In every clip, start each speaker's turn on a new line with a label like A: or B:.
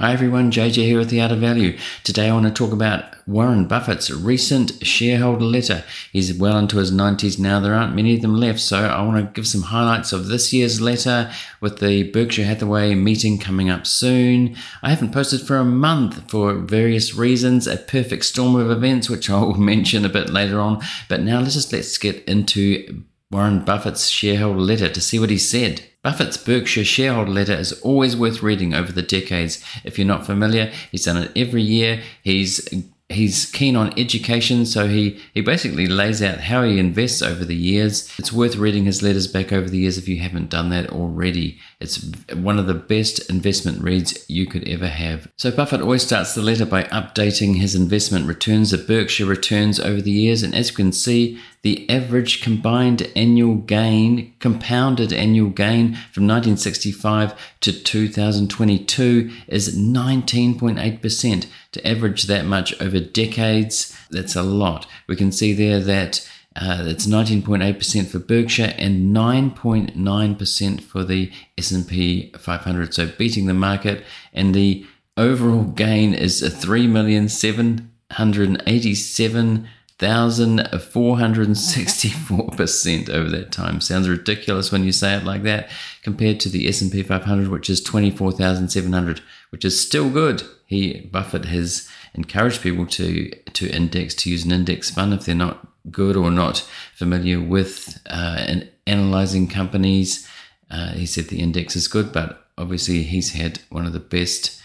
A: Hi everyone, JJ here with The Art of Value. Today I want to talk about Warren Buffett's recent shareholder letter. He's well into his 90s now, there aren't many of them left, so I want to give some highlights of this year's letter with the Berkshire Hathaway meeting coming up soon. I haven't posted for a month for various reasons, a perfect storm of events, which I'll mention a bit later on. But now let's just let's get into Warren Buffett's shareholder letter to see what he said. Buffett's Berkshire shareholder letter is always worth reading over the decades. If you're not familiar, he's done it every year. He's he's keen on education, so he, he basically lays out how he invests over the years. It's worth reading his letters back over the years if you haven't done that already. It's one of the best investment reads you could ever have. So Buffett always starts the letter by updating his investment returns, the Berkshire returns over the years, and as you can see, the average combined annual gain, compounded annual gain from 1965 to 2022 is 19.8%. To average that much over decades, that's a lot. We can see there that uh, it's 19.8% for Berkshire and 9.9% for the S&P 500. So beating the market, and the overall gain is a 3,787 1,464% over that time. Sounds ridiculous when you say it like that compared to the S&P 500 which is 24,700, which is still good. He Buffett has encouraged people to to index to use an index fund if they're not good or not familiar with uh, analyzing companies. Uh, he said the index is good, but obviously he's had one of the best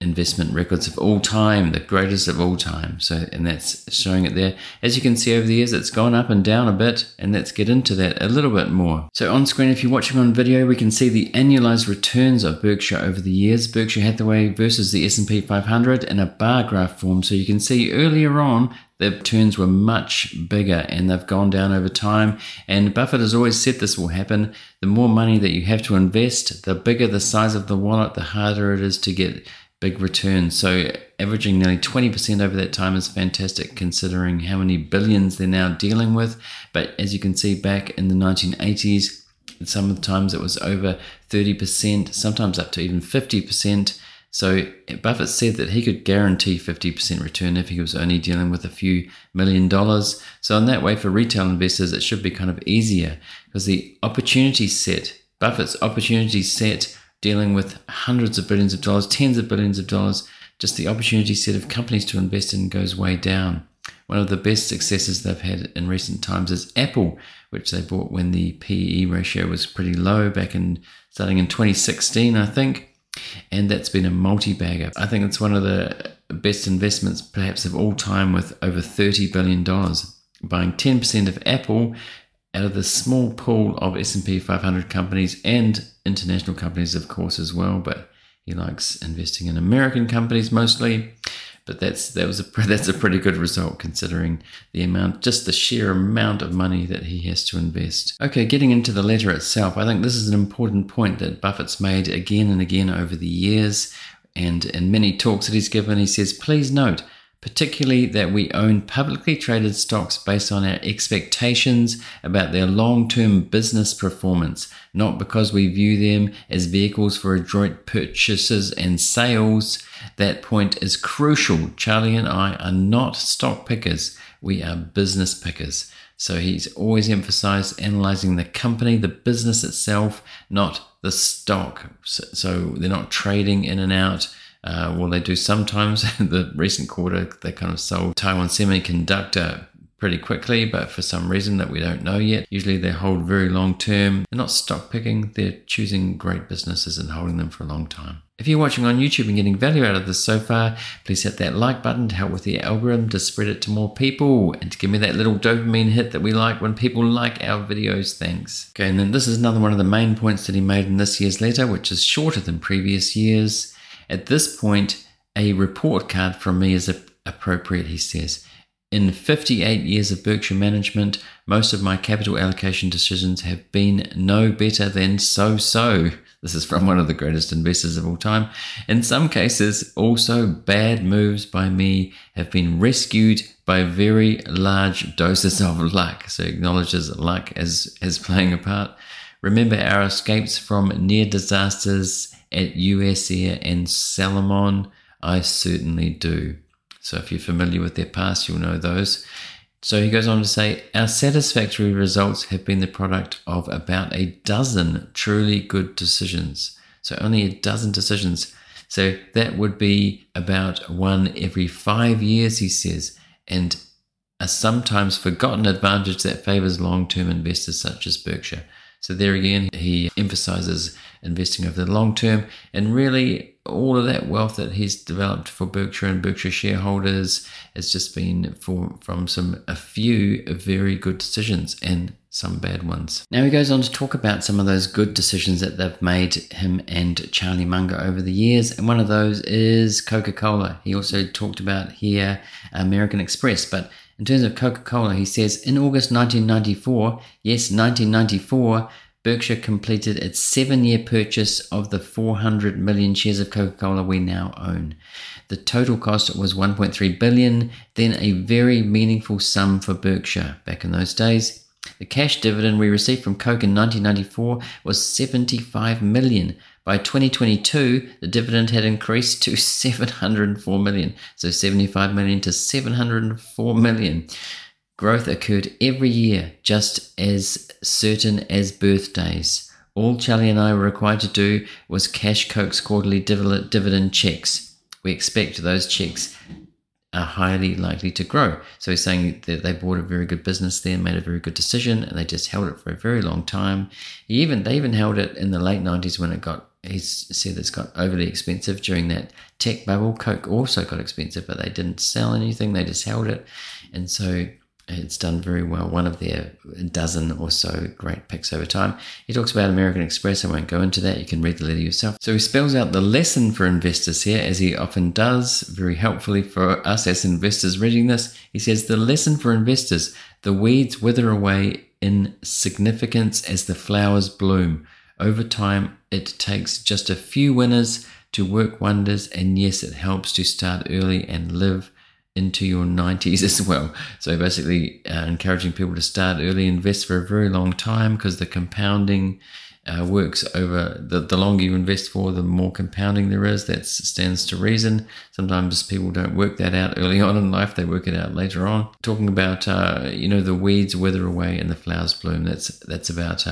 A: investment records of all time, the greatest of all time. So, and that's showing it there. As you can see over the years, it's gone up and down a bit, and let's get into that a little bit more. So, on screen, if you're watching on video, we can see the annualized returns of Berkshire over the years, Berkshire Hathaway versus the S&P 500 in a bar graph form. So, you can see earlier on the returns were much bigger and they've gone down over time. And Buffett has always said this will happen. The more money that you have to invest, the bigger the size of the wallet, the harder it is to get big returns. So averaging nearly 20% over that time is fantastic considering how many billions they're now dealing with. But as you can see back in the 1980s, some of the times it was over 30%, sometimes up to even 50%. So Buffett said that he could guarantee 50% return if he was only dealing with a few million dollars. So in that way, for retail investors, it should be kind of easier because the opportunity set, Buffett's opportunity set dealing with hundreds of billions of dollars, tens of billions of dollars, just the opportunity set of companies to invest in goes way down. One of the best successes they've had in recent times is Apple, which they bought when the PE ratio was pretty low back in starting in 2016, I think. And that's been a multi bagger. I think it's one of the best investments perhaps of all time with over $30 billion. Buying 10% of Apple out of the small pool of S&P 500 companies and international companies, of course, as well. But he likes investing in American companies mostly. But that's that was a that's a pretty good result considering the amount, just the sheer amount of money that he has to invest. Okay, getting into the letter itself, I think this is an important point that Buffett's made again and again over the years, and in many talks that he's given, he says, please note particularly that we own publicly traded stocks based on our expectations about their long term business performance, not because we view them as vehicles for adroit purchases and sales. That point is crucial. Charlie and I are not stock pickers, we are business pickers. So he's always emphasized analyzing the company, the business itself, not the stock. So, so they're not trading in and out uh, well, they do sometimes. the recent quarter, they kind of sold Taiwan Semiconductor pretty quickly, but for some reason that we don't know yet. Usually they hold very long term. They're not stock picking, they're choosing great businesses and holding them for a long time. If you're watching on YouTube and getting value out of this so far, please hit that like button to help with the algorithm to spread it to more people and to give me that little dopamine hit that we like when people like our videos. Thanks. Okay, and then this is another one of the main points that he made in this year's letter, which is shorter than previous years. At this point, a report card from me is appropriate, he says. In 58 years of Berkshire management, most of my capital allocation decisions have been no better than so so. This is from one of the greatest investors of all time. In some cases, also bad moves by me have been rescued by very large doses of luck. So acknowledges luck as, as playing a part. Remember our escapes from near disasters at US Air and Salomon? I certainly do. So if you're familiar with their past, you'll know those. So he goes on to say, Our satisfactory results have been the product of about a dozen truly good decisions. So only a dozen decisions. So that would be about one every five years, he says, and a sometimes forgotten advantage that favors long term investors such as Berkshire. So there again, he emphasizes investing over the long term and really all of that wealth that he's developed for Berkshire and Berkshire shareholders has just been for, from some a few very good decisions and some bad ones. Now he goes on to talk about some of those good decisions that they've made him and Charlie Munger over the years, and one of those is Coca-Cola. He also talked about here American Express, but in terms of Coca-Cola, he says in August 1994, yes, 1994 Berkshire completed its seven year purchase of the 400 million shares of Coca Cola we now own. The total cost was 1.3 billion, then a very meaningful sum for Berkshire back in those days. The cash dividend we received from Coke in 1994 was 75 million. By 2022, the dividend had increased to 704 million, so 75 million to 704 million. Growth occurred every year, just as certain as birthdays. All Charlie and I were required to do was cash Coke's quarterly dividend checks. We expect those checks are highly likely to grow. So he's saying that they bought a very good business there, made a very good decision, and they just held it for a very long time. Even they even held it in the late nineties when it got. He said it's got overly expensive during that tech bubble. Coke also got expensive, but they didn't sell anything. They just held it, and so it's done very well. One of their dozen or so great picks over time. He talks about American Express. I won't go into that. You can read the letter yourself. So he spells out the lesson for investors here, as he often does, very helpfully for us as investors reading this. He says, The lesson for investors the weeds wither away in significance as the flowers bloom. Over time, it takes just a few winners to work wonders, and yes, it helps to start early and live into your 90s as well. So basically, uh, encouraging people to start early, invest for a very long time because the compounding uh, works over the, the longer you invest for, the more compounding there is. That stands to reason. Sometimes people don't work that out early on in life; they work it out later on. Talking about uh, you know the weeds wither away and the flowers bloom. That's that's about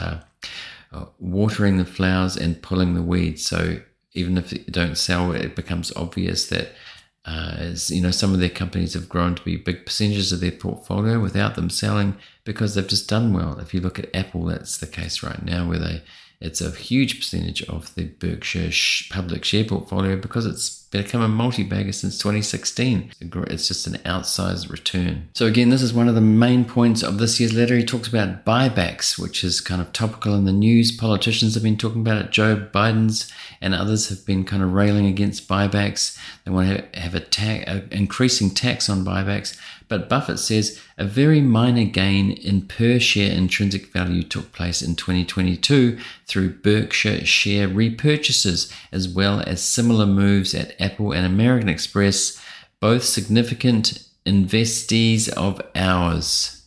A: uh, watering the flowers and pulling the weeds. So even if you don't sell, it becomes obvious that uh, as you know, some of their companies have grown to be big percentages of their portfolio without them selling because they've just done well. If you look at Apple, that's the case right now, where they it's a huge percentage of the Berkshire public share portfolio because it's become a multi-bagger since 2016. It's just an outsized return. So again, this is one of the main points of this year's letter. He talks about buybacks, which is kind of topical in the news. Politicians have been talking about it. Joe Biden's and others have been kind of railing against buybacks. They want to have a, increasing tax on buybacks. But Buffett says a very minor gain in per share intrinsic value took place in 2022 through Berkshire share repurchases, as well as similar moves at Apple and American Express, both significant investees of ours.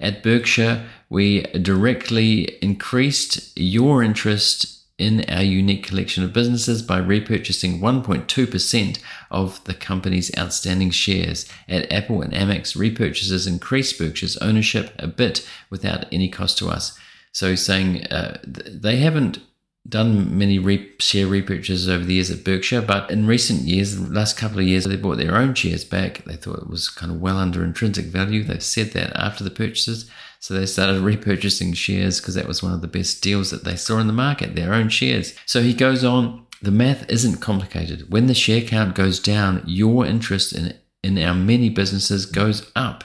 A: At Berkshire, we directly increased your interest in our unique collection of businesses by repurchasing 1.2% of the company's outstanding shares. At Apple and Amex, repurchases increased Berkshire's ownership a bit without any cost to us. So saying uh, they haven't done many re- share repurchases over the years at Berkshire, but in recent years, the last couple of years, they bought their own shares back. They thought it was kind of well under intrinsic value. They've said that after the purchases. So they started repurchasing shares because that was one of the best deals that they saw in the market, their own shares. So he goes on, the math isn't complicated. When the share count goes down, your interest in, in our many businesses goes up.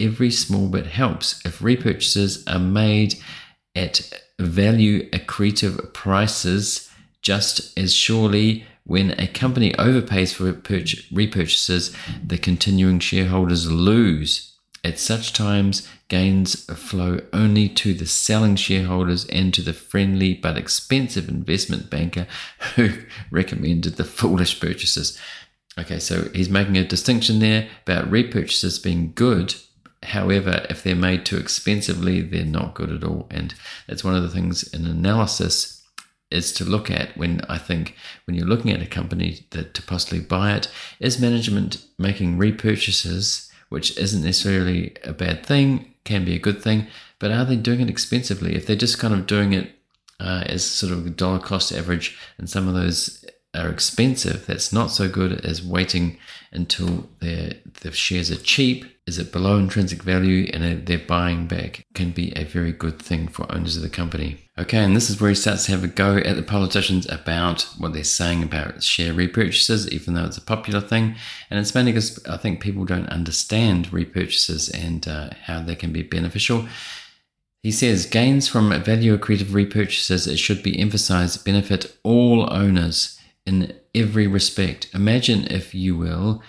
A: Every small bit helps. If repurchases are made at value accretive prices, just as surely when a company overpays for repurchases, the continuing shareholders lose. At such times, gains flow only to the selling shareholders and to the friendly but expensive investment banker who recommended the foolish purchases. Okay, so he's making a distinction there about repurchases being good. However, if they're made too expensively, they're not good at all. And that's one of the things in analysis is to look at when I think when you're looking at a company that to possibly buy it is management making repurchases, which isn't necessarily a bad thing, can be a good thing, but are they doing it expensively? If they're just kind of doing it uh, as sort of dollar cost average, and some of those are expensive, that's not so good as waiting until the shares are cheap. Is it below intrinsic value and they're buying back? Can be a very good thing for owners of the company. Okay, and this is where he starts to have a go at the politicians about what they're saying about share repurchases, even though it's a popular thing. And it's mainly because I think people don't understand repurchases and uh, how they can be beneficial. He says gains from value accretive repurchases, it should be emphasized, benefit all owners in every respect. Imagine, if you will,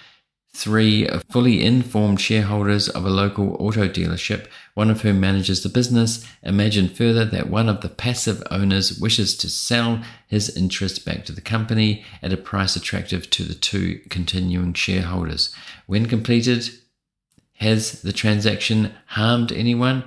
A: three fully informed shareholders of a local auto dealership, one of whom manages the business. Imagine further that one of the passive owners wishes to sell his interest back to the company at a price attractive to the two continuing shareholders. When completed, has the transaction harmed anyone?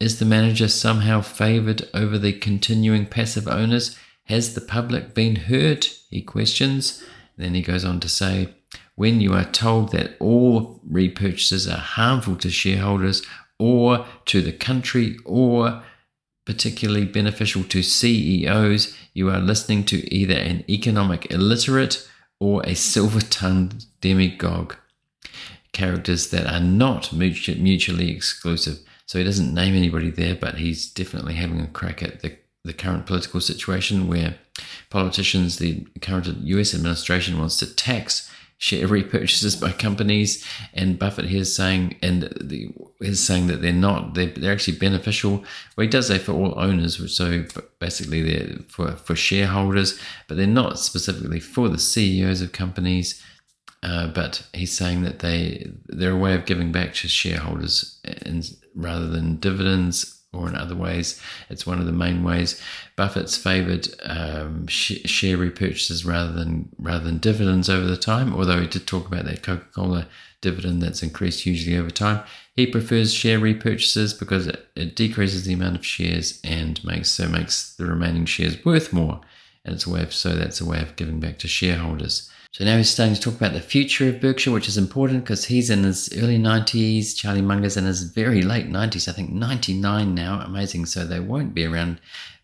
A: Is the manager somehow favoured over the continuing passive owners? Has the public been hurt? He questions. Then he goes on to say, when you are told that all repurchases are harmful to shareholders or to the country or particularly beneficial to CEOs, you are listening to either an economic illiterate or a silver tongued demagogue. Characters that are not mutually exclusive. So he doesn't name anybody there, but he's definitely having a crack at the the current political situation where politicians, the current US administration wants to tax share repurchases by companies, and Buffett here is saying, and the, is saying that they're not, they're, they're actually beneficial. Well, he does say for all owners, so basically they're for, for shareholders, but they're not specifically for the CEOs of companies. Uh, but he's saying that they they're a way of giving back to shareholders, and rather than dividends or in other ways. It's one of the main ways. Buffett's favoured um, sh- share repurchases rather than rather than dividends over the time. Although he did talk about that Coca Cola dividend that's increased hugely over time. He prefers share repurchases because it, it decreases the amount of shares and makes so makes the remaining shares worth more. And it's a way of so that's a way of giving back to shareholders. So now he's starting to talk about the future of Berkshire, which is important because he's in his early 90s. Charlie Munger's in his very late 90s, I think 99 now. Amazing. So they won't be around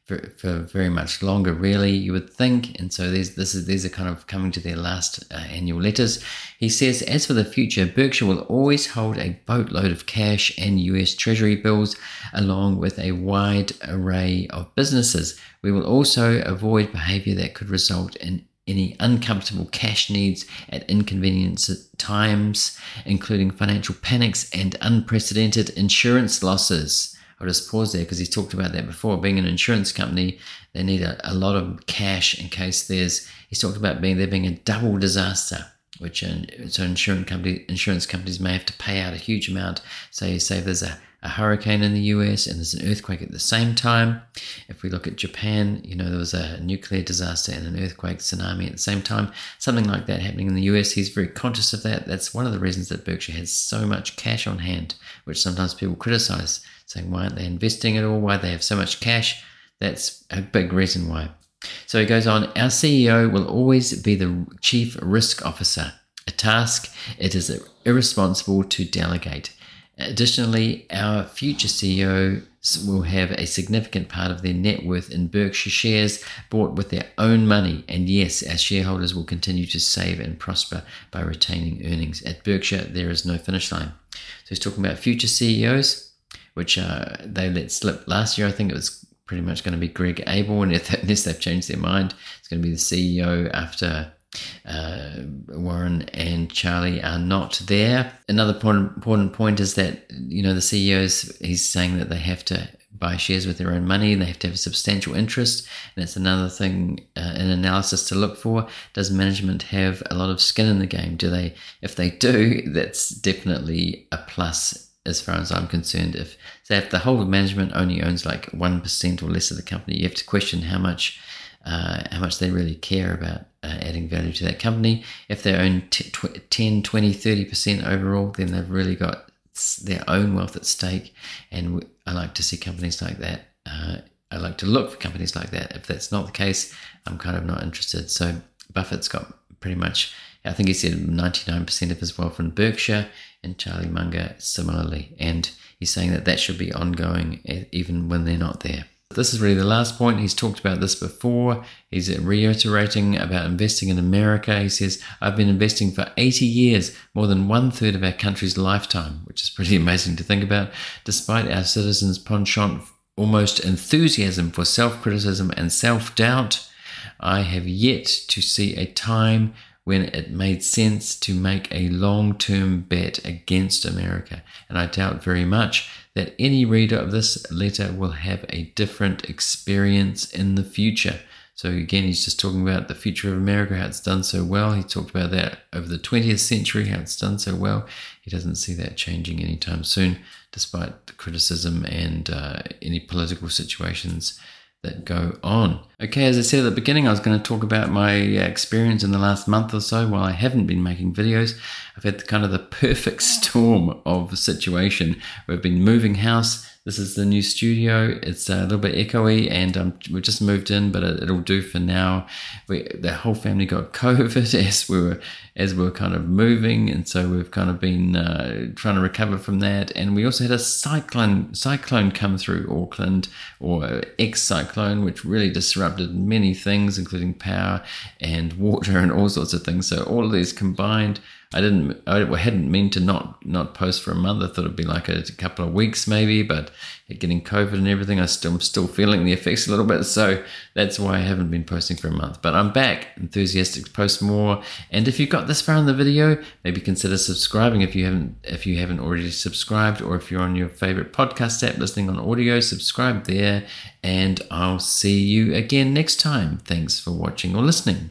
A: for, for very much longer, really, you would think. And so these, this is, these are kind of coming to their last uh, annual letters. He says, as for the future, Berkshire will always hold a boatload of cash and US Treasury bills, along with a wide array of businesses. We will also avoid behavior that could result in any uncomfortable cash needs at inconvenient times, including financial panics and unprecedented insurance losses. I'll just pause there because he's talked about that before. Being an insurance company, they need a, a lot of cash in case there's. He's talked about being there being a double disaster, which uh, so insurance company insurance companies may have to pay out a huge amount. So you say there's a a hurricane in the US and there's an earthquake at the same time. If we look at Japan, you know, there was a nuclear disaster and an earthquake, tsunami at the same time, something like that happening in the US. He's very conscious of that. That's one of the reasons that Berkshire has so much cash on hand, which sometimes people criticize, saying, why aren't they investing at all? Why they have so much cash? That's a big reason why. So he goes on, our CEO will always be the chief risk officer, a task it is irresponsible to delegate. Additionally, our future CEO will have a significant part of their net worth in Berkshire shares bought with their own money. And yes, our shareholders will continue to save and prosper by retaining earnings. At Berkshire, there is no finish line. So he's talking about future CEOs, which uh, they let slip last year. I think it was pretty much going to be Greg Abel, and if, unless they've changed their mind, it's going to be the CEO after uh, Warren and Charlie are not there. Another important point is that you know the CEOs. He's saying that they have to buy shares with their own money. and They have to have a substantial interest, and it's another thing, uh, an analysis to look for. Does management have a lot of skin in the game? Do they? If they do, that's definitely a plus as far as I'm concerned. If say if the whole of management only owns like one percent or less of the company, you have to question how much uh, how much they really care about uh, adding value to that company. If they own t- 10, 20, 30% overall, then they've really got their own wealth at stake. And I like to see companies like that uh, I like to look for companies like that. If that's not the case, I'm kind of not interested. So Buffett's got pretty much, I think he said 99% of his wealth in Berkshire, and Charlie Munger similarly. And he's saying that that should be ongoing even when they're not there. This is really the last point. He's talked about this before. He's reiterating about investing in America. He says, I've been investing for 80 years, more than one third of our country's lifetime, which is pretty amazing to think about, despite our citizens' penchant, almost enthusiasm for self criticism and self doubt. I have yet to see a time when it made sense to make a long term bet against America. And I doubt very much that any reader of this letter will have a different experience in the future. So, again, he's just talking about the future of America, how it's done so well. He talked about that over the 20th century, how it's done so well. He doesn't see that changing anytime soon, despite the criticism and uh, any political situations that go on. Okay, as I said at the beginning, I was going to talk about my experience in the last month or so while I haven't been making videos. I've had kind of the perfect storm of situation. We've been moving house this is the new studio. It's a little bit echoey, and um, we just moved in, but it, will do for now. We, the whole family got COVID as we were as we were kind of moving, and so we've kind of been uh, trying to recover from that. And we also had a cyclone cyclone come through Auckland, or ex cyclone, which really disrupted many things, including power and water and all sorts of things. So all of these combined I didn't, I hadn't meant to not not post for a month. I thought it'd be like a, a couple of weeks maybe, but getting COVID and everything, I still, I'm still feeling the effects a little bit. So that's why I haven't been posting for a month. But I'm back, enthusiastic to post more. And if you got this far in the video, maybe consider subscribing if you haven't if you haven't already subscribed, or if you're on your favorite podcast app listening on audio, subscribe there. And I'll see you again next time. Thanks for watching or listening.